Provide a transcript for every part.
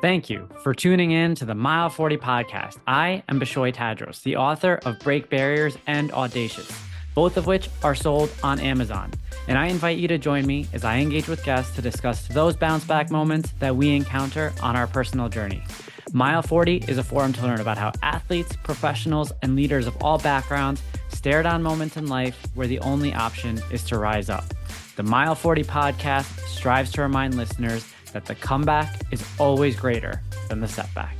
Thank you for tuning in to the Mile 40 podcast. I am Bishoy Tadros, the author of Break Barriers and Audacious, both of which are sold on Amazon. And I invite you to join me as I engage with guests to discuss those bounce back moments that we encounter on our personal journey. Mile 40 is a forum to learn about how athletes, professionals, and leaders of all backgrounds stare down moments in life where the only option is to rise up. The Mile 40 podcast strives to remind listeners that the comeback is always greater than the setback.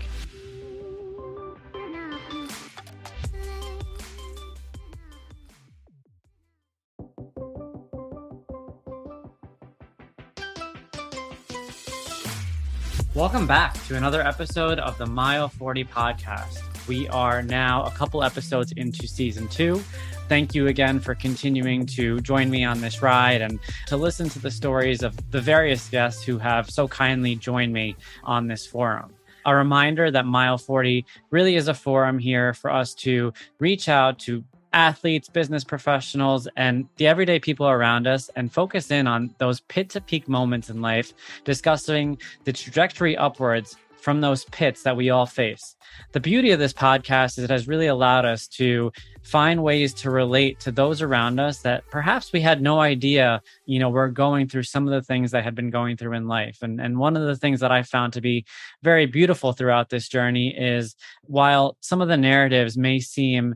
Welcome back to another episode of the Mile 40 podcast. We are now a couple episodes into season two. Thank you again for continuing to join me on this ride and to listen to the stories of the various guests who have so kindly joined me on this forum a reminder that Mile 40 really is a forum here for us to reach out to athletes, business professionals, and the everyday people around us and focus in on those pit to peak moments in life, discussing the trajectory upwards from those pits that we all face. The beauty of this podcast is it has really allowed us to find ways to relate to those around us that perhaps we had no idea, you know, we're going through some of the things that had been going through in life. And and one of the things that I found to be very beautiful throughout this journey is while some of the narratives may seem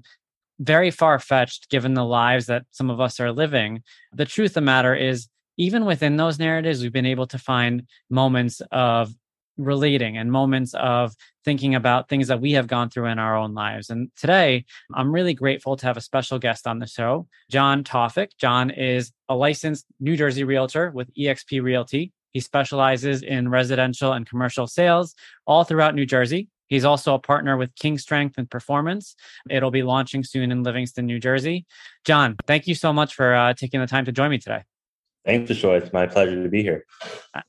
very far fetched given the lives that some of us are living, the truth of the matter is even within those narratives, we've been able to find moments of relating and moments of thinking about things that we have gone through in our own lives. And today, I'm really grateful to have a special guest on the show, John Tawfik. John is a licensed New Jersey realtor with eXp Realty. He specializes in residential and commercial sales all throughout New Jersey. He's also a partner with King Strength and Performance. It'll be launching soon in Livingston, New Jersey. John, thank you so much for uh, taking the time to join me today. Thanks, Bishoy. It's my pleasure to be here.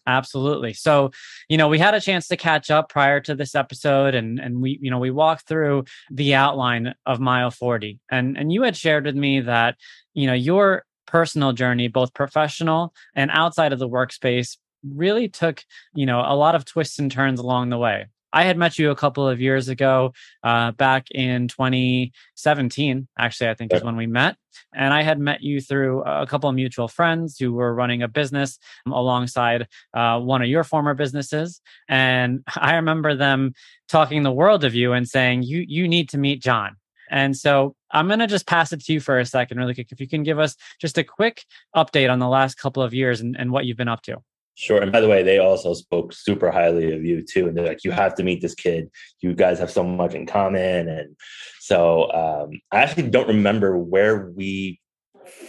Absolutely. So, you know, we had a chance to catch up prior to this episode and and we, you know, we walked through the outline of mile 40. And and you had shared with me that, you know, your personal journey, both professional and outside of the workspace, really took, you know, a lot of twists and turns along the way. I had met you a couple of years ago, uh, back in 2017. Actually, I think is when we met. And I had met you through a couple of mutual friends who were running a business alongside uh, one of your former businesses. And I remember them talking the world of you and saying, "You you need to meet John." And so I'm going to just pass it to you for a second, really quick. If you can give us just a quick update on the last couple of years and, and what you've been up to. Sure. And by the way, they also spoke super highly of you too. And they're like, you have to meet this kid. You guys have so much in common. And so um, I actually don't remember where we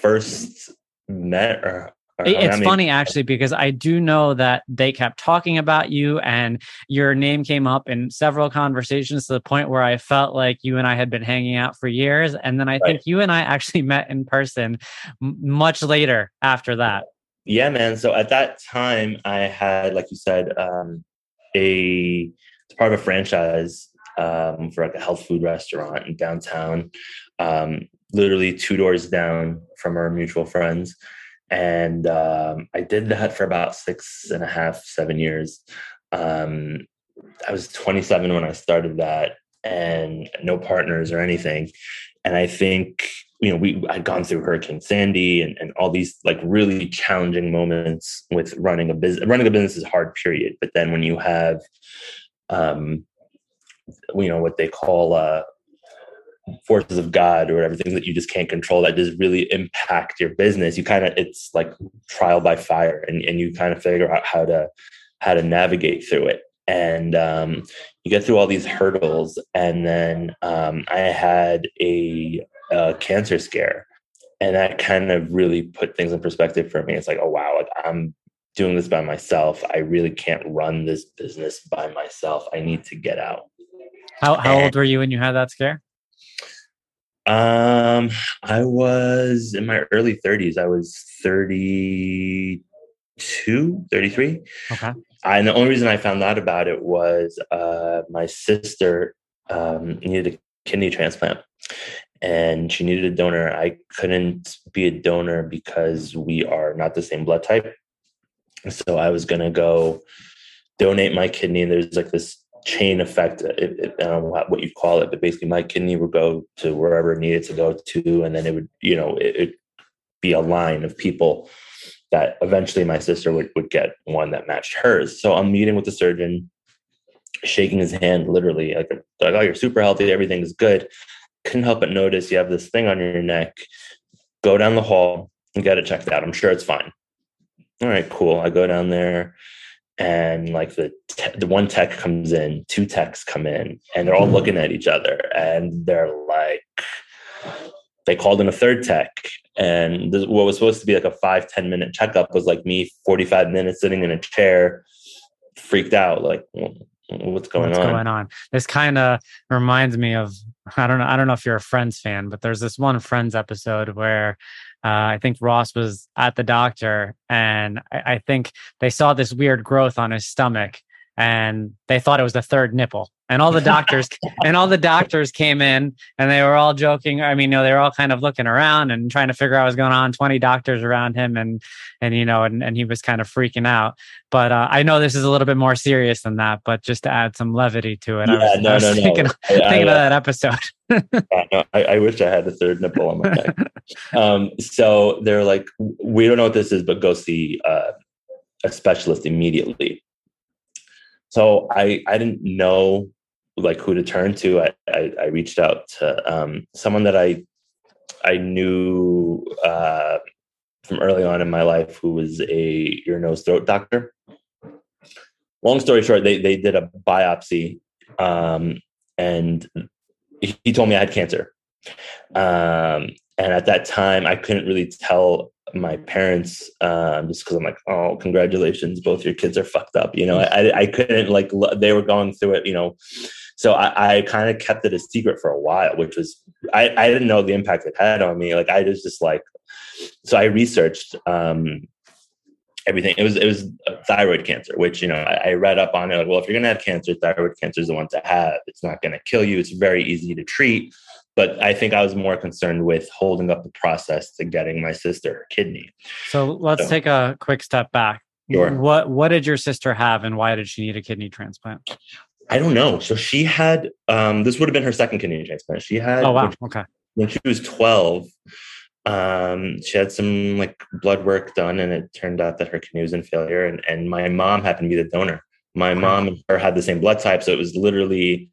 first met or. it's funny actually because I do know that they kept talking about you and your name came up in several conversations to the point where I felt like you and I had been hanging out for years. And then I right. think you and I actually met in person much later after that. Yeah, man. So at that time, I had, like you said, um, a part of a franchise um, for like a health food restaurant in downtown, um, literally two doors down from our mutual friends. And um, I did that for about six and a half, seven years. Um, I was 27 when I started that, and no partners or anything. And I think you know, we had gone through Hurricane Sandy and, and all these like really challenging moments with running a business. Running a business is hard, period. But then when you have, um, you know, what they call uh, forces of God or whatever, things that you just can't control that just really impact your business, you kind of it's like trial by fire, and and you kind of figure out how to how to navigate through it and um, you get through all these hurdles and then um, i had a a cancer scare. And that kind of really put things in perspective for me. It's like, oh, wow, like I'm doing this by myself. I really can't run this business by myself. I need to get out. How, how and, old were you when you had that scare? Um, I was in my early 30s. I was 32, 33. Okay. And the only reason I found out about it was uh, my sister um, needed a kidney transplant and she needed a donor. I couldn't be a donor because we are not the same blood type. So I was going to go donate my kidney. And there's like this chain effect. It, it, I don't know what, you call it, but basically my kidney would go to wherever it needed to go to, and then it would, you know, it, it be a line of people that eventually my sister would, would get one that matched hers. So I'm meeting with the surgeon, shaking his hand literally, like, oh, you're super healthy, everything is good. Couldn't help but notice you have this thing on your neck. Go down the hall and get it checked out. I'm sure it's fine. All right, cool. I go down there and like the te- the one tech comes in, two techs come in, and they're all looking at each other, and they're like, they called in a third tech, and this, what was supposed to be like a five ten minute checkup was like me 45 minutes sitting in a chair, freaked out, like what's going what's on? going on? This kind of reminds me of I don't know I don't know if you're a Friends fan, but there's this one Friends episode where uh, I think Ross was at the doctor, and I, I think they saw this weird growth on his stomach, and they thought it was the third nipple and all the doctors and all the doctors came in and they were all joking i mean you know they were all kind of looking around and trying to figure out what was going on 20 doctors around him and and you know and, and he was kind of freaking out but uh, i know this is a little bit more serious than that but just to add some levity to it yeah, i was, no, I was no, thinking, no. thinking I, of I, that episode I, I, wish I had the third nipple on my neck. um, so they're like, we don't know what this is, but go see uh, a specialist immediately. So I I didn't know like who to turn to. I I, I reached out to um, someone that I I knew uh, from early on in my life who was a ear nose throat doctor. Long story short, they they did a biopsy um, and he told me I had cancer. Um, and at that time, I couldn't really tell my parents um, just because I'm like, oh, congratulations, both your kids are fucked up. You know, I, I couldn't like they were going through it. You know, so I, I kind of kept it a secret for a while, which was I, I didn't know the impact it had on me. Like I was just like, so I researched um, everything. It was it was thyroid cancer, which you know I, I, read up on it. Like, well, if you're gonna have cancer, thyroid cancer is the one to have. It's not gonna kill you. It's very easy to treat. But I think I was more concerned with holding up the process to getting my sister her kidney. So let's so, take a quick step back. Sure. What what did your sister have, and why did she need a kidney transplant? I don't know. So she had um, this would have been her second kidney transplant. She had oh wow when, okay when she was twelve um, she had some like blood work done and it turned out that her kidney was in failure and, and my mom happened to be the donor my mom and her had the same blood type so it was literally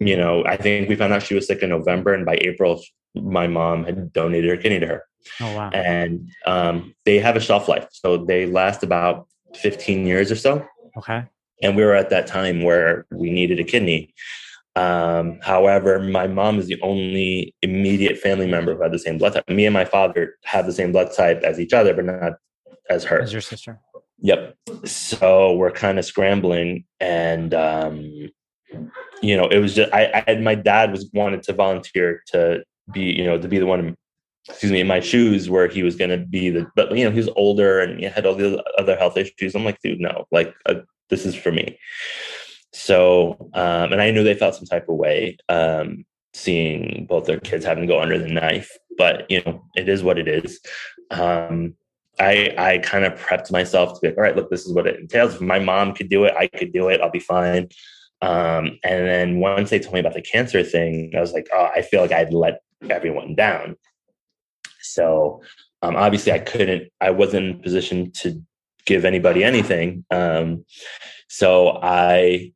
you know i think we found out she was sick in november and by april my mom had donated her kidney to her oh wow and um, they have a shelf life so they last about 15 years or so okay and we were at that time where we needed a kidney um, however, my mom is the only immediate family member who had the same blood type. Me and my father have the same blood type as each other, but not as her. As your sister. Yep. So we're kind of scrambling, and um, you know, it was just I, I my dad was wanted to volunteer to be, you know, to be the one excuse me, in my shoes where he was going to be the, but you know, he was older and he had all the other health issues. I'm like, dude, no, like, uh, this is for me. So, um, and I knew they felt some type of way um, seeing both their kids having to go under the knife, but you know, it is what it is. Um, I I kind of prepped myself to be like, all right, look, this is what it entails. If my mom could do it, I could do it. I'll be fine. Um, and then once they told me about the cancer thing, I was like, oh, I feel like I'd let everyone down. So um, obviously, I couldn't. I wasn't in a position to give anybody anything. Um, so I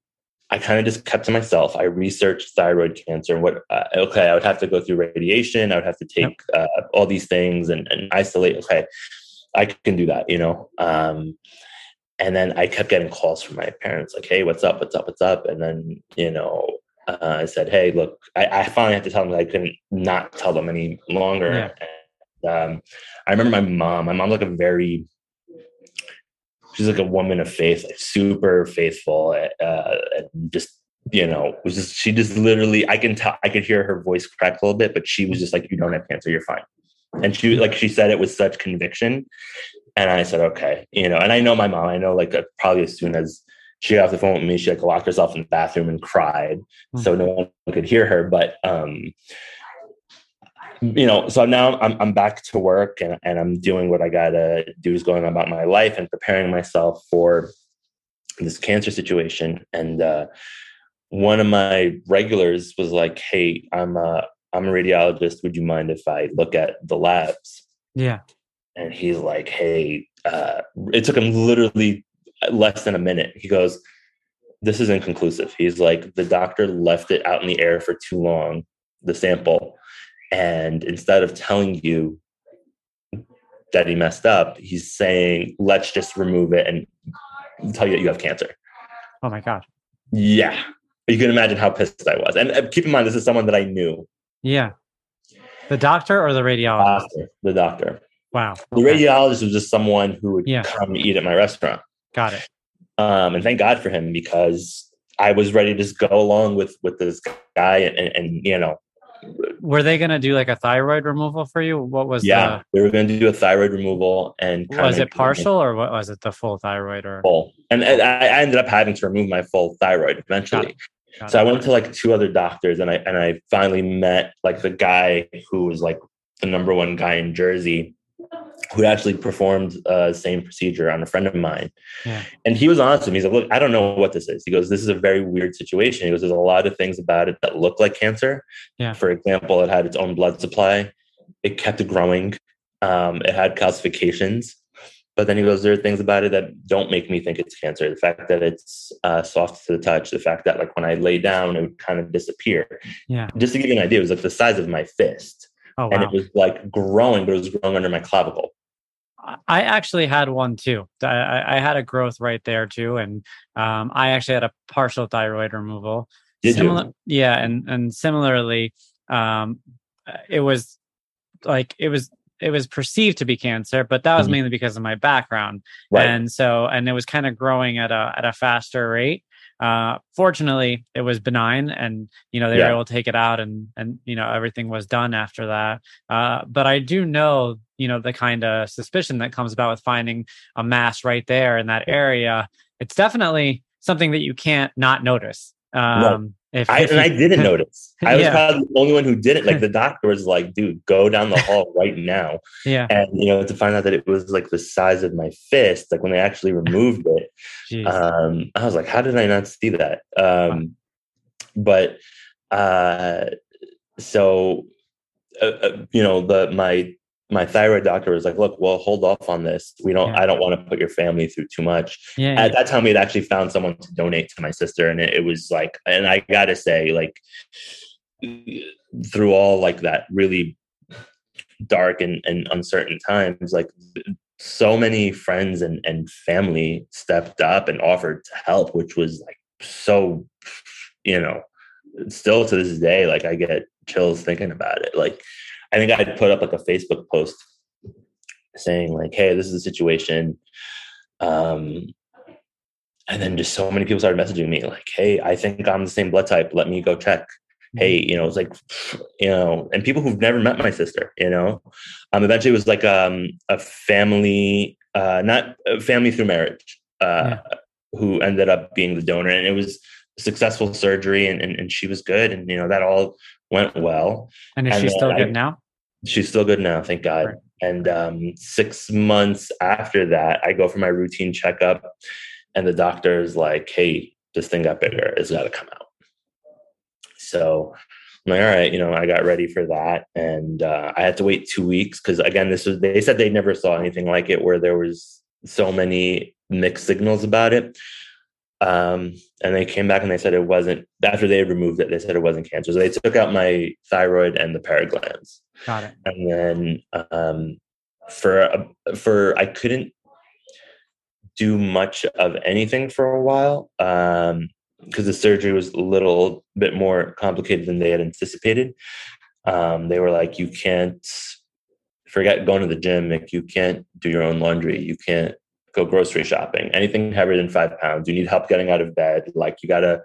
I kind of just kept to myself. I researched thyroid cancer and what, uh, okay, I would have to go through radiation. I would have to take uh, all these things and, and, isolate. Okay, I can do that, you know? Um, and then I kept getting calls from my parents like, hey, what's up? What's up? What's up? And then, you know, uh, I said, hey, look, I, I, finally had to tell them that I couldn't not tell them any longer. Yeah. And, um, I remember my mom, my mom like a very she's like a woman of faith, like super faithful, uh, and just you know, was just she just literally I can tell I could hear her voice crack a little bit, but she was just like, "You don't have cancer, you're fine." And she like she said it with such conviction, and I said, "Okay," you know. And I know my mom. I know like uh, probably as soon as she got off the phone with me, she like locked herself in the bathroom and cried, mm-hmm. so no one could hear her. But um, you know, so now I'm I'm back to work and, and I'm doing what I gotta do is going on about my life and preparing myself for this cancer situation, and uh, one of my regulars was like, "Hey, I'm a I'm a radiologist. Would you mind if I look at the labs?" Yeah. And he's like, "Hey," uh, it took him literally less than a minute. He goes, "This is inconclusive." He's like, "The doctor left it out in the air for too long, the sample, and instead of telling you that he messed up, he's saying, let's just remove it and tell you that you have cancer." Oh my god. Yeah, you can imagine how pissed I was. And keep in mind, this is someone that I knew. Yeah. The doctor or the radiologist? The doctor. Wow. The Okay. radiologist was just someone who would Yeah. come eat at my restaurant. Got it. Um, and thank God for him because I was ready to just go along with with this guy and, and, and you know, Were they going to do like a thyroid removal for you? What was yeah, they were going to do a thyroid removal and was it partial or what was it the full thyroid or? full. And, and I, ended up having to remove my full thyroid eventually. Got So I went to like two other doctors and I and I finally met like the guy who was like the number one guy in Jersey who actually performed uh same procedure on a friend of mine. Yeah. And he was honest with me. He's like, look, I don't know what this is. He goes, This is a very weird situation. He goes, There's a lot of things about it that look like cancer. Yeah. For example, it had its own blood supply, it kept growing, um, it had calcifications. But then he goes, there are things about it that don't make me think it's cancer. The fact that it's uh, soft to the touch, the fact that like when I lay down, it would kind of disappear. Yeah. Just to give you an idea, it was like the size of my fist, Oh and wow. it was like growing, but it was growing under my clavicle. I actually had one too. I, I had a growth right there too, and um, I actually had a partial thyroid removal. Did you? Yeah, and and similarly, um, it was like it was it was perceived to be cancer, but that was Mhm. mainly because of my background, Right. and so and it was kind of growing at a at a faster rate. Uh, fortunately, it was benign, and you know they Yeah. were able to take it out, and and you know everything was done after that. Uh, but I do know, you know, the kind of suspicion that comes about with finding a mass right there in that area. It's definitely something that you can't not notice. Um, if, I, if and I didn't notice. I was Yeah. probably the only one who didn't. Like the doctor was like, "Dude, go down the hall right now." yeah, And you know, to find out that it was like the size of my fist, like when they actually removed it, um, I was like, "How did I not see that?" Um, but uh, so uh, uh, you know, the my my thyroid doctor was like, "Look, well, hold off on this. We don't. Yeah. I don't want to put your family through too much." yeah, yeah. at that time we had actually found someone to donate to my sister and it, it was like and i gotta say like through all like that really dark and, and uncertain times like so many friends and, and family stepped up and offered to help which was like so you know still to this day like i get chills thinking about it like i think i'd put up like a facebook post saying like hey this is the situation. Um and then just so many people started messaging me like hey i think i'm the same blood type. Let me go check. Hey you know it's like you know and people who've never met my sister you know? Um eventually it was like um a family uh not a family through marriage uh who ended up being the donor and it was successful surgery and, and and she was good and you know that all went well. And is and she still I- good now? she's still good now thank god. Right. and um six months after that i go for my routine checkup and the doctor is like hey this thing got bigger. It's got to come out. So i'm like all right you know i got ready for that and uh, i had to wait two weeks because again this was they said they never saw anything like it where there was so many mixed signals about it um, and they came back and they said it wasn't after they had removed it they said it wasn't cancer so they took out my thyroid and the paraglands Got it. and then um, for for I couldn't do much of anything for a while because the surgery was a little bit more complicated than they had anticipated. Um, they were like, you can't forget going to the gym. Like you can't do your own laundry. You can't go grocery shopping. Anything heavier than five pounds. You need help getting out of bed. Like you gotta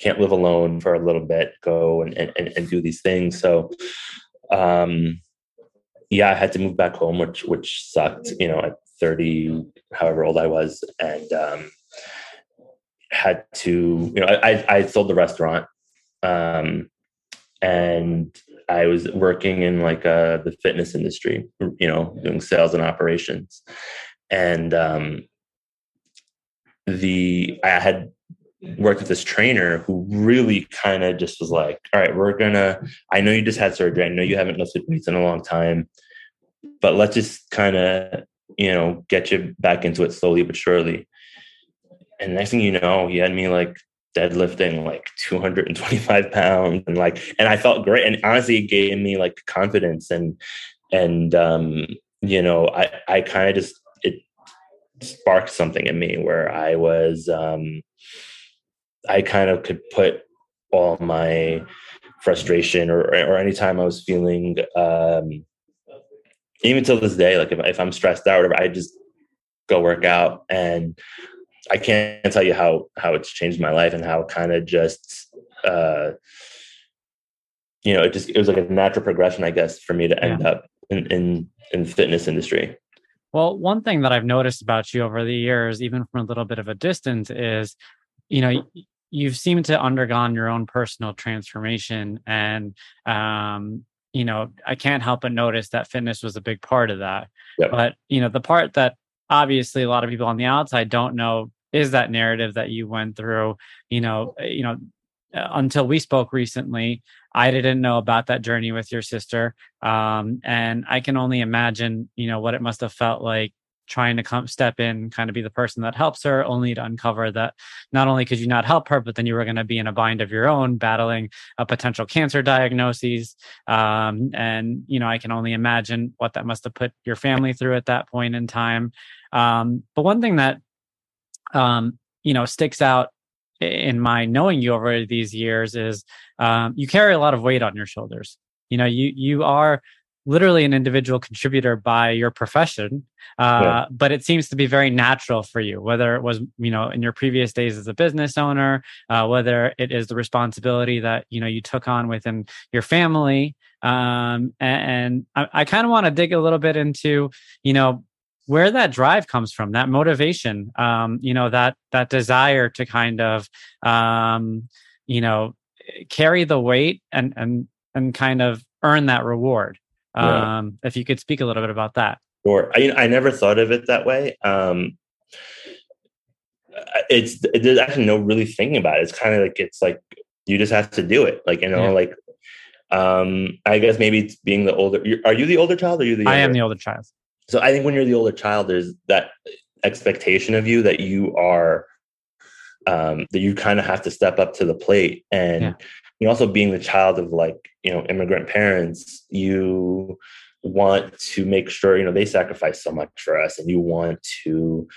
can't live alone for a little bit. Go and and, and do these things. So um yeah i had to move back home which which sucked you know at 30 however old i was and um had to you know i i sold the restaurant um and i was working in like uh the fitness industry you know doing sales and operations and um the I had worked with this trainer who really kind of just was like, all right, we're gonna, I know you just had surgery. I know you haven't lifted weights in a long time, but let's just kind of, you know, get you back into it slowly but surely. And next thing you know, he had me like deadlifting like 225 pounds and like, and I felt great. And honestly, it gave me like confidence and, and, um, you know, I, I kind of just, it sparked something in me where I was, um, I kind of could put all my frustration or or anytime I was feeling um even till this day, like if, if I'm stressed out or whatever, I just go work out and I can't tell you how how it's changed my life and how kind of just uh you know it just it was like a natural progression I guess for me to end yeah. up in in in fitness industry. Well, one thing that I've noticed about you over the years, even from a little bit of a distance, is you know you've seemed to undergone your own personal transformation and um, you know i can't help but notice that fitness was a big part of that yep. but you know the part that obviously a lot of people on the outside don't know is that narrative that you went through you know eh, you know until we spoke recently i didn't know about that journey with your sister. Um, and i can only imagine you know what it must have felt like trying to come step in kind of be the person that helps her only to uncover that not only could you not help her but then you were going to be in a bind of your own battling a potential cancer diagnosis. Um, and you know i can only imagine what that must have put your family through at that point in time. Um, but one thing that um, you know sticks out in my knowing you over these years is um, you carry a lot of weight on your shoulders you know you you are literally an individual contributor by your profession uh, yeah. but it seems to be very natural for you whether it was you know in your previous days as a business owner uh, whether it is the responsibility that you know you took on within your family um, and, and i, I kind of want to dig a little bit into you know where that drive comes from that motivation um, you know that that desire to kind of um, you know carry the weight and and and kind of earn that reward yeah. Um, if you could speak a little bit about that. Sure. I, I never thought of it that way. Um, it's there's actually no really thinking about it. It's kind of like it's like you just have to do it. Like you know, yeah. like um, I guess maybe it's being the older. Are you the older child or you the? I am the older child. So I think when you're the older child, there's that expectation of you that you are um, that you kind of have to step up to the plate. And yeah. you also being the child of like you know immigrant parents you want to make sure you know they sacrifice so much for us and you want to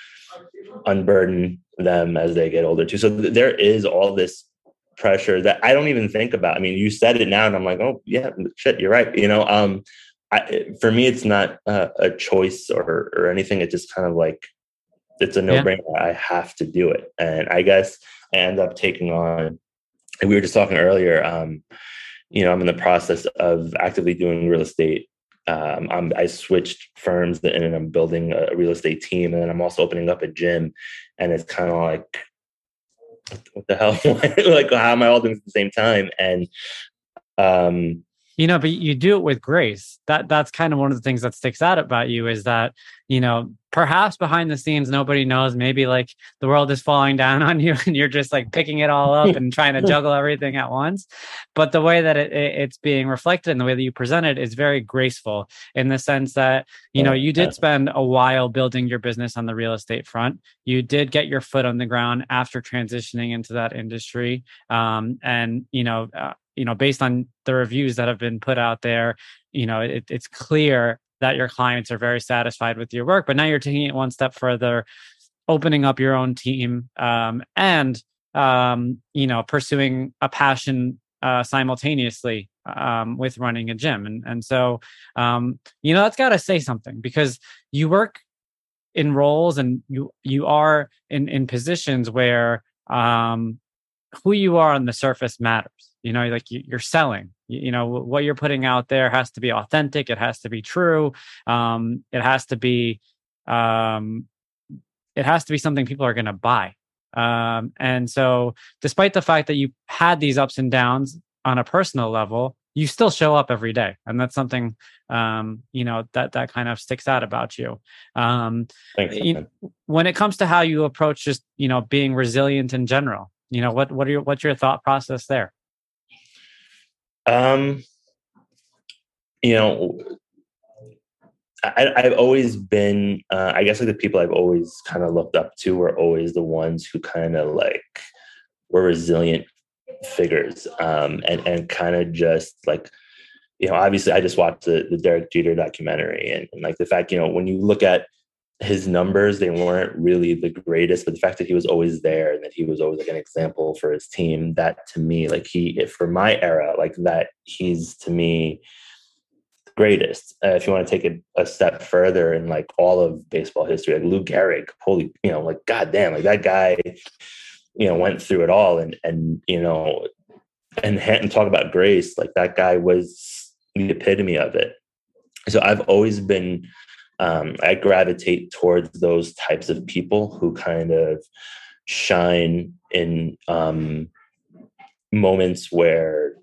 unburden them as they get older too. So th- there is all this pressure that i don't even think about. I mean you said it now and i'm like oh yeah shit you're right you know um I, for me it's not uh, a choice or or anything it's just kind of like it's a no-brainer yeah. i have to do it and i guess i end up taking on we were just talking earlier. Um, you know, I'm in the process of actively doing real estate. Um, I'm, I switched firms and I'm building a real estate team, and then I'm also opening up a gym. And it's kind of like, what the hell? like, how am I all doing at the same time? And um, you know but you do it with grace. That that's kind of one of the things that sticks out about you is that you know perhaps behind the scenes nobody knows. Maybe like the world is falling down on you and you're just like picking it all up and trying to juggle everything at once. But the way that it, it's being reflected and the way that you present it is very graceful in the sense that you know you did spend a while building your business on the real estate front. You did get your foot on the ground after transitioning into that industry. Um, and you know uh, you know based on the reviews that have been put out there you know it, it's clear that your clients are very satisfied with your work but now you're taking it one step further opening up your own team um, and um, you know pursuing a passion uh, simultaneously um, with running a gym. And and so um, you know that's got to say something because you work in roles and you you are in in positions where um, who you are on the surface matters. You know like you're selling. You know what you're putting out there has to be authentic. It has to be true. Um, it has to be um, it has to be something people are going to buy. Um, and so despite the fact that you had these ups and downs on a personal level you still show up every day. And that's something um, you know that that kind of sticks out about you. Um, Thanks. you, when it comes to how you approach just you know being resilient in general you know what what are your what's your thought process there? Um you know I, have always been, uh, I guess, like the people I've always kind of looked up to were always the ones who kind of like were resilient figures, um, and and kind of just like, you know, obviously, I just watched the the Derek Jeter documentary, and, and like the fact, you know, when you look at his numbers, they weren't really the greatest, but the fact that he was always there and that he was always like an example for his team, that to me, like he, for my era, like that, he's to me greatest. Uh, if you want to take it a step further in like all of baseball history, like Lou Gehrig, holy, you know, like goddamn, like that guy, you know, went through it all, and and you know, and and talk about grace, like that guy was the epitome of it. So I've always been, um, I gravitate towards those types of people who kind of shine in um, moments where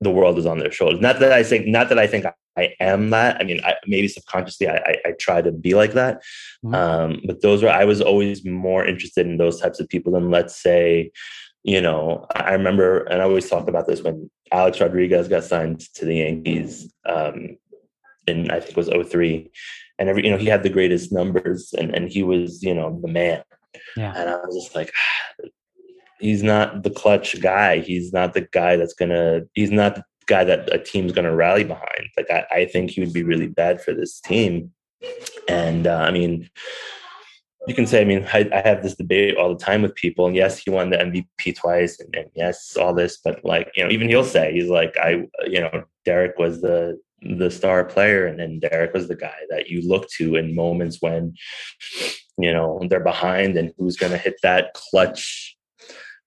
the world is on their shoulders. Not that I think, not that I think I am that. I mean, I, maybe subconsciously I, I, I, try to be like that. Mm-hmm. Um, but those were I was always more interested in those types of people than let's say, you know, I remember, and I always talk about this when Alex Rodriguez got signed to the Yankees um, in, I think it was 03. And every, you know, he had the greatest numbers and, and he was, you know, the man. Yeah. And I was just like, he's not the clutch guy. He's not the guy that's gonna. He's not the guy that a team's gonna rally behind. Like I, I think he would be really bad for this team. And uh, I mean, you can say, I mean, I, I, have this debate all the time with people, and yes, he won the MVP twice, and, and, yes, all this, but like, you know, even he'll say he's like, I, you know, Derek was the the star player, and then Derek was the guy that you look to in moments when, you know, they're behind, and who's going to hit that clutch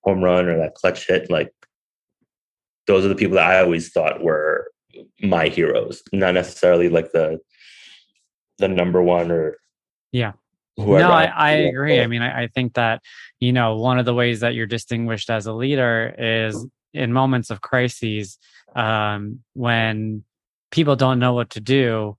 home run or that clutch hit, like those are the people that I always thought were my heroes, not necessarily like the the number one or yeah. No, I, I agree. I mean, I, I think that you know one of the ways that you're distinguished as a leader is in moments of crises um, when people don't know what to do.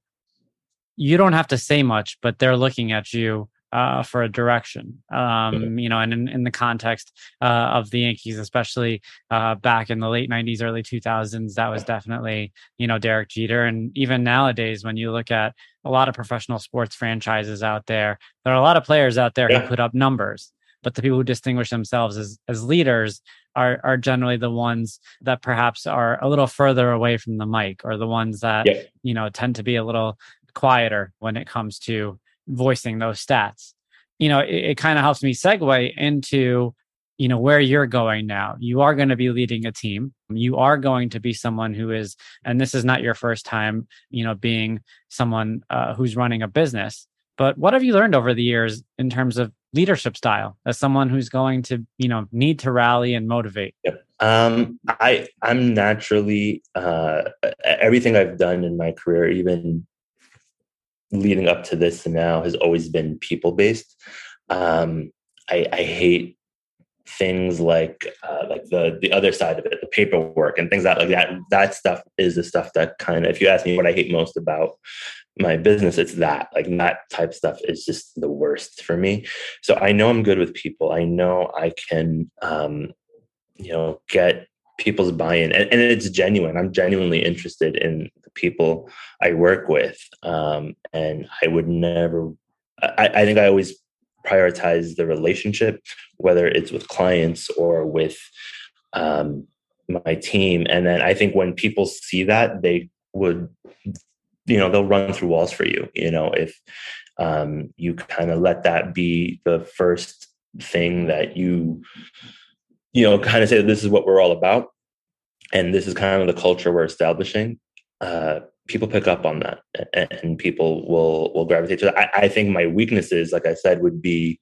You don't have to say much, but they're looking at you uh, for a direction. Um, you know, and in, in the context uh, of the Yankees, especially uh, back in the late '90s, early 2000s, that was definitely you know Derek Jeter. And even nowadays, when you look at a lot of professional sports franchises out there, there are a lot of players out there yeah. who put up numbers. But the people who distinguish themselves as as leaders are are generally the ones that perhaps are a little further away from the mic, or the ones that yeah. you know tend to be a little quieter when it comes to voicing those stats. You know, it, it kind of helps me segue into, you know, where you're going now. You are going to be leading a team. You are going to be someone who is, and this is not your first time, you know, being someone uh, who's running a business. But what have you learned over the years in terms of leadership style as someone who's going to, you know, need to rally and motivate? Yep. Um, I I'm naturally uh, everything I've done in my career, even leading up to this and now has always been people based. Um, I, I, hate things like uh, like the the other side of it, the paperwork and things that like that. That stuff is the stuff that kind of, if you ask me what I hate most about my business, it's that like that type stuff is just the worst for me. So I know I'm good with people. I know I can, um, you know, get people's buy-in and, and, it's genuine i'm genuinely interested in the people i work with um, and i would never I, I, think i always prioritize the relationship whether it's with clients or with um, my team and then i think when people see that they would you know they'll run through walls for you you know if um, you kind of let that be the first thing that you you know, kind of say this is what we're all about, and this is kind of the culture we're establishing. Uh, people pick up on that, and people will will gravitate to that. I, I think my weaknesses, like I said, would be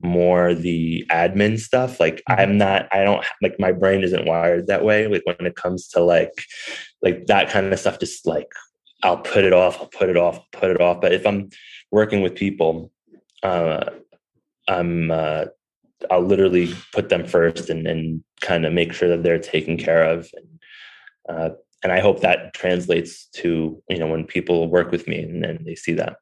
more the admin stuff. Like mm-hmm. I'm not, I don't like my brain isn't wired that way. Like when it comes to like like that kind of stuff, just like I'll put it off, I'll put it off, I'll put it off. But if I'm working with people, uh, I'm uh, I'll literally put them first and, and kind of make sure that they're taken care of. And Uh, and I hope that translates to you know when people work with me and, and they see that.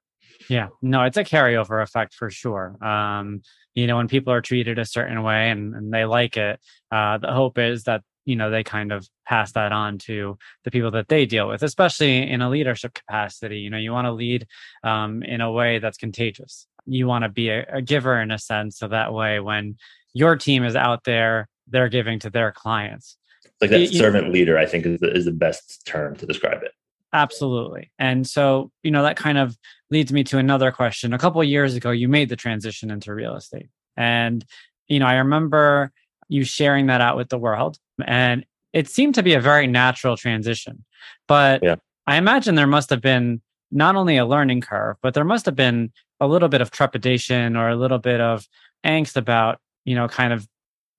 Yeah, no, it's a carryover effect for sure. Um, you know, when people are treated a certain way and, and they like it, uh, the hope is that you know they kind of pass that on to the people that they deal with especially in a leadership capacity. You know you want to lead um, in a way that's contagious. You want to be a, a giver in a sense so that way when your team is out there they're giving to their clients. Like that you, servant leader i think is the, is the best term to describe it. Absolutely. And so you know that kind of leads me to another question. A couple years ago you made the transition into real estate. And you know i remember you sharing that out with the world and it seemed to be a very natural transition. But yeah. I imagine there must have been not only a learning curve, but there must have been a little bit of trepidation or a little bit of angst about, you know, kind of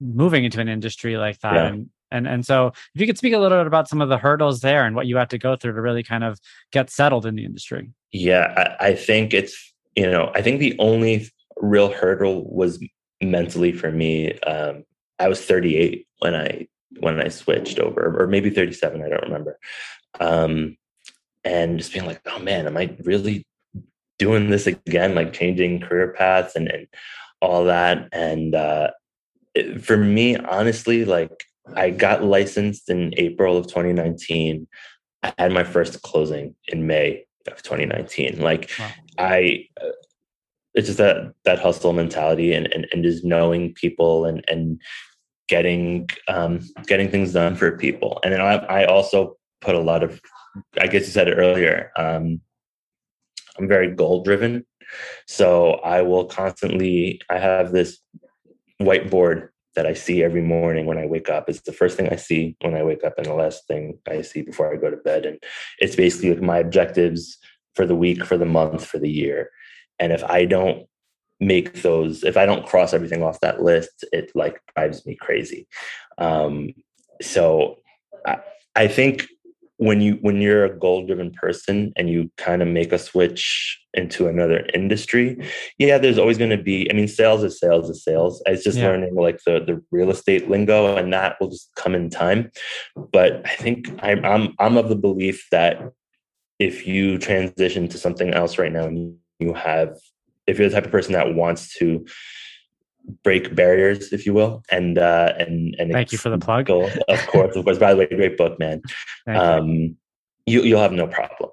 moving into an industry like that. Yeah. And, and and so if you could speak a little bit about some of the hurdles there and what you had to go through to really kind of get settled in the industry. Yeah, I, I think it's you know, I think the only real hurdle was mentally for me. Um, I was 38 when I when I switched over, or maybe 37, I don't remember. Um, and just being like, oh man, am I really doing this again? Like changing career paths and, and all that. And uh, it, for me, honestly, like I got licensed in April of 2019. I had my first closing in May of 2019. Like wow. I, uh, it's just that that hustle mentality and, and and just knowing people and and getting um, getting things done for people. And then I, I, also put a lot of, I guess you said it earlier. Um, I'm very goal driven, so I will constantly. I have this whiteboard that I see every morning when I wake up. It's the first thing I see when I wake up, and the last thing I see before I go to bed. And it's basically like my objectives for the week, for the month, for the year. And if I don't make those if i don't cross everything off that list it like drives me crazy. Um so I, I think when you when you're a goal driven person and you kind of make a switch into another industry yeah there's always going to be i mean sales is sales is sales. It's just yeah. learning like the the real estate lingo and that will just come in time. But i think i'm i'm, I'm of the belief that if you transition to something else right now and you have if you're the type of person that wants to break barriers, if you will, and uh, and and thank you for the plug. of course, of course. By the way, great book, man. Um, you you'll have no problem.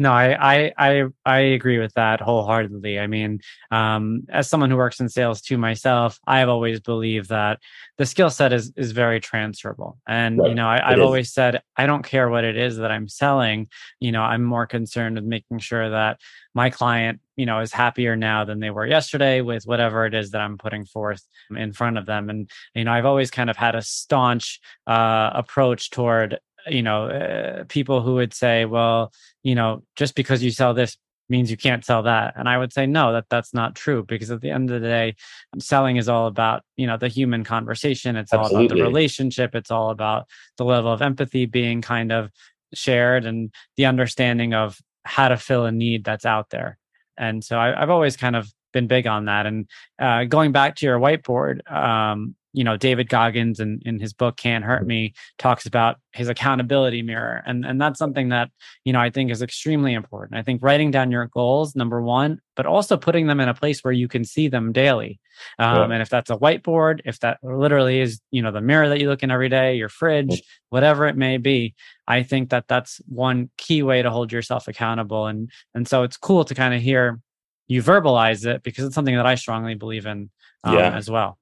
No, I, I I I agree with that wholeheartedly. I mean, um, as someone who works in sales too myself, I've always believed that the skill set is is very transferable. And right. you know, I, have always said I don't care what it is that I'm selling. You know, I'm more concerned with making sure that my client, you know, is happier now than they were yesterday with whatever it is that I'm putting forth in front of them. And you know, I've always kind of had a staunch uh, approach toward you know uh, people who would say well you know just because you sell this means you can't sell that. And i would say no that that's not true because at the end of the day selling is all about you know the human conversation. It's Absolutely. all about the relationship. It's all about the level of empathy being kind of shared and the understanding of how to fill a need that's out there. And so I, have always kind of been big on that. And uh, going back to your whiteboard um, you know david goggins in, in his book can't hurt me talks about his accountability mirror. And and that's something that you know i think is extremely important. I think writing down your goals number one but also putting them in a place where you can see them daily. Um, yeah. and if that's a whiteboard if that literally is you know the mirror that you look in every day your fridge whatever it may be i think that that's one key way to hold yourself accountable. And and so it's cool to kind of hear you verbalize it because it's something that i strongly believe in um, yeah. as well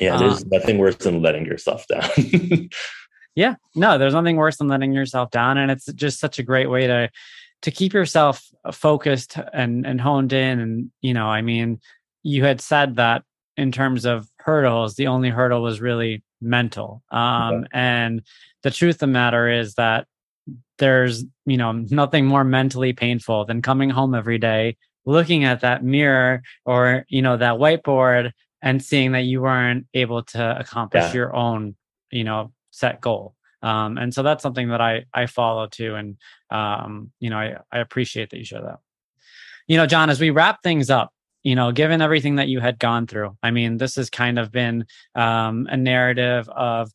yeah, there's um, nothing worse than letting yourself down. yeah, no, there's nothing worse than letting yourself down, and it's just such a great way to to keep yourself focused and and honed in. And you know, I mean, you had said that in terms of hurdles, the only hurdle was really mental. Um, And the truth of the matter is that there's you know nothing more mentally painful than coming home every day looking at that mirror or you know that whiteboard and seeing that you weren't able to accomplish yeah. your own you know set goal um, and so that's something that i i follow too and um, you know I, I appreciate that you share that you know john as we wrap things up you know given everything that you had gone through i mean this has kind of been um, a narrative of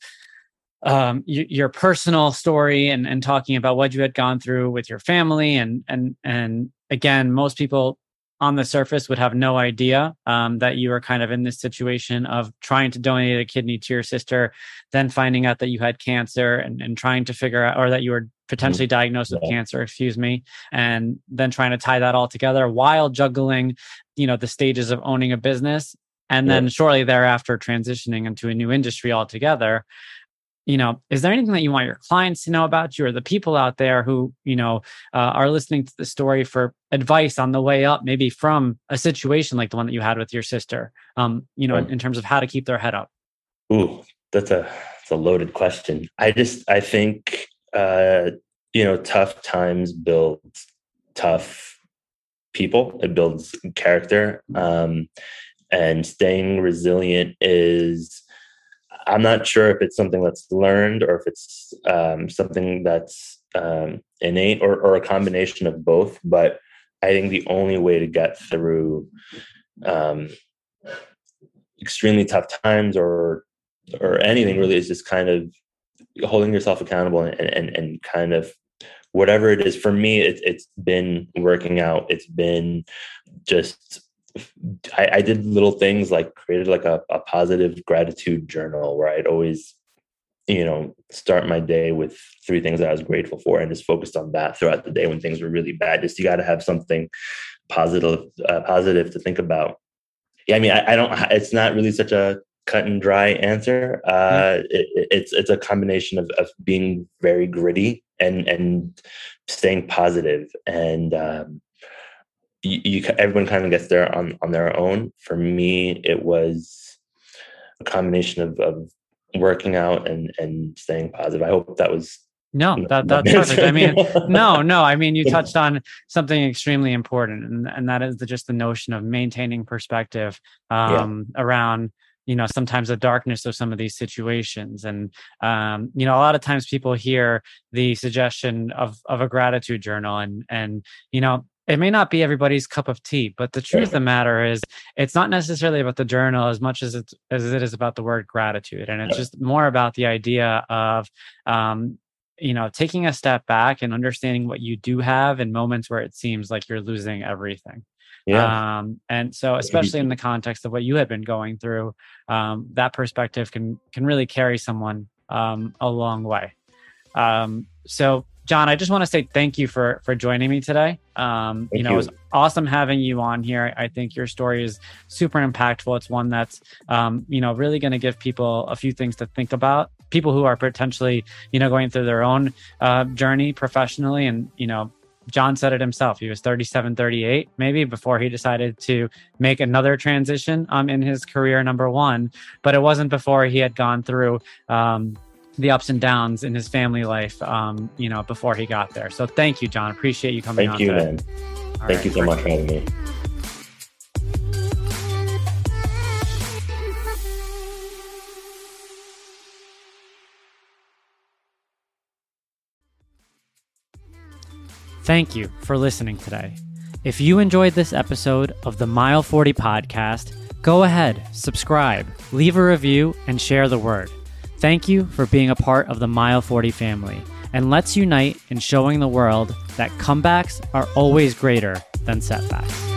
um, y- your personal story and, and talking about what you had gone through with your family and and and again most people on the surface would have no idea um, that you were kind of in this situation of trying to donate a kidney to your sister, then finding out that you had cancer and, and trying to figure out, or that you were potentially diagnosed with cancer, excuse me, and then trying to tie that all together while juggling, you know, the stages of owning a business and then shortly thereafter transitioning into a new industry altogether you know is there anything that you want your clients to know about you or the people out there who you know uh, are listening to the story for advice on the way up maybe from a situation like the one that you had with your sister um you know in, in terms of how to keep their head up? Ooh that's a that's a loaded question. I just i think uh you know tough times build tough people. It builds character um and staying resilient is I'm not sure if it's something that's learned or if it's um, something that's um, innate or, or, a combination of both. But I think the only way to get through um, extremely tough times or or anything really is just kind of holding yourself accountable and and, and kind of whatever it is. For me, it, it's been working out. It's been just I, I, did little things like created like a, a positive gratitude journal where I'd always, you know, start my day with three things that I was grateful for and just focused on that throughout the day when things were really bad. Just you got to have something positive, uh, positive to think about. Yeah, I mean, I, I, don't. It's not really such a cut and dry answer. Uh, mm-hmm. it, it's it's a combination of, of being very gritty and and staying positive and um, you, you everyone kind of gets there on on their own. For me, it was a combination of, of working out and and staying positive. I hope that was no, that that's perfect. I mean, no, no. I mean, you touched on something extremely important, and and that is the, just the notion of maintaining perspective um, yeah. around you know sometimes the darkness of some of these situations and um, you know a lot of times people hear the suggestion of of a gratitude journal and and you know it may not be everybody's cup of tea, but the truth of the matter is it's not necessarily about the journal as much as it's as it is about the word gratitude. And it's just more about the idea of um, you know, taking a step back and understanding what you do have in moments where it seems like you're losing everything. Yeah. Um, and so especially in the context of what you had been going through, um, that perspective can can really carry someone um, a long way. Um, so John, I just want to say thank you for for joining me today. Um, you know, you. it was awesome having you on here. I think your story is super impactful. It's one that's um, you know really going to give people a few things to think about. People who are potentially you know going through their own uh, journey professionally, and you know, John said it himself. He was 37, 38, maybe before he decided to make another transition um, in his career, number one. But it wasn't before he had gone through um, the ups and downs in his family life, um, you know, before he got there. So thank you, John. Appreciate you coming thank on. You, man. Thank right, you so much for having me. Thank you for listening today. If you enjoyed this episode of the Mile 40 podcast, go ahead, subscribe, leave a review, and share the word. Thank you for being a part of the Mile 40 family, and let's unite in showing the world that comebacks are always greater than setbacks.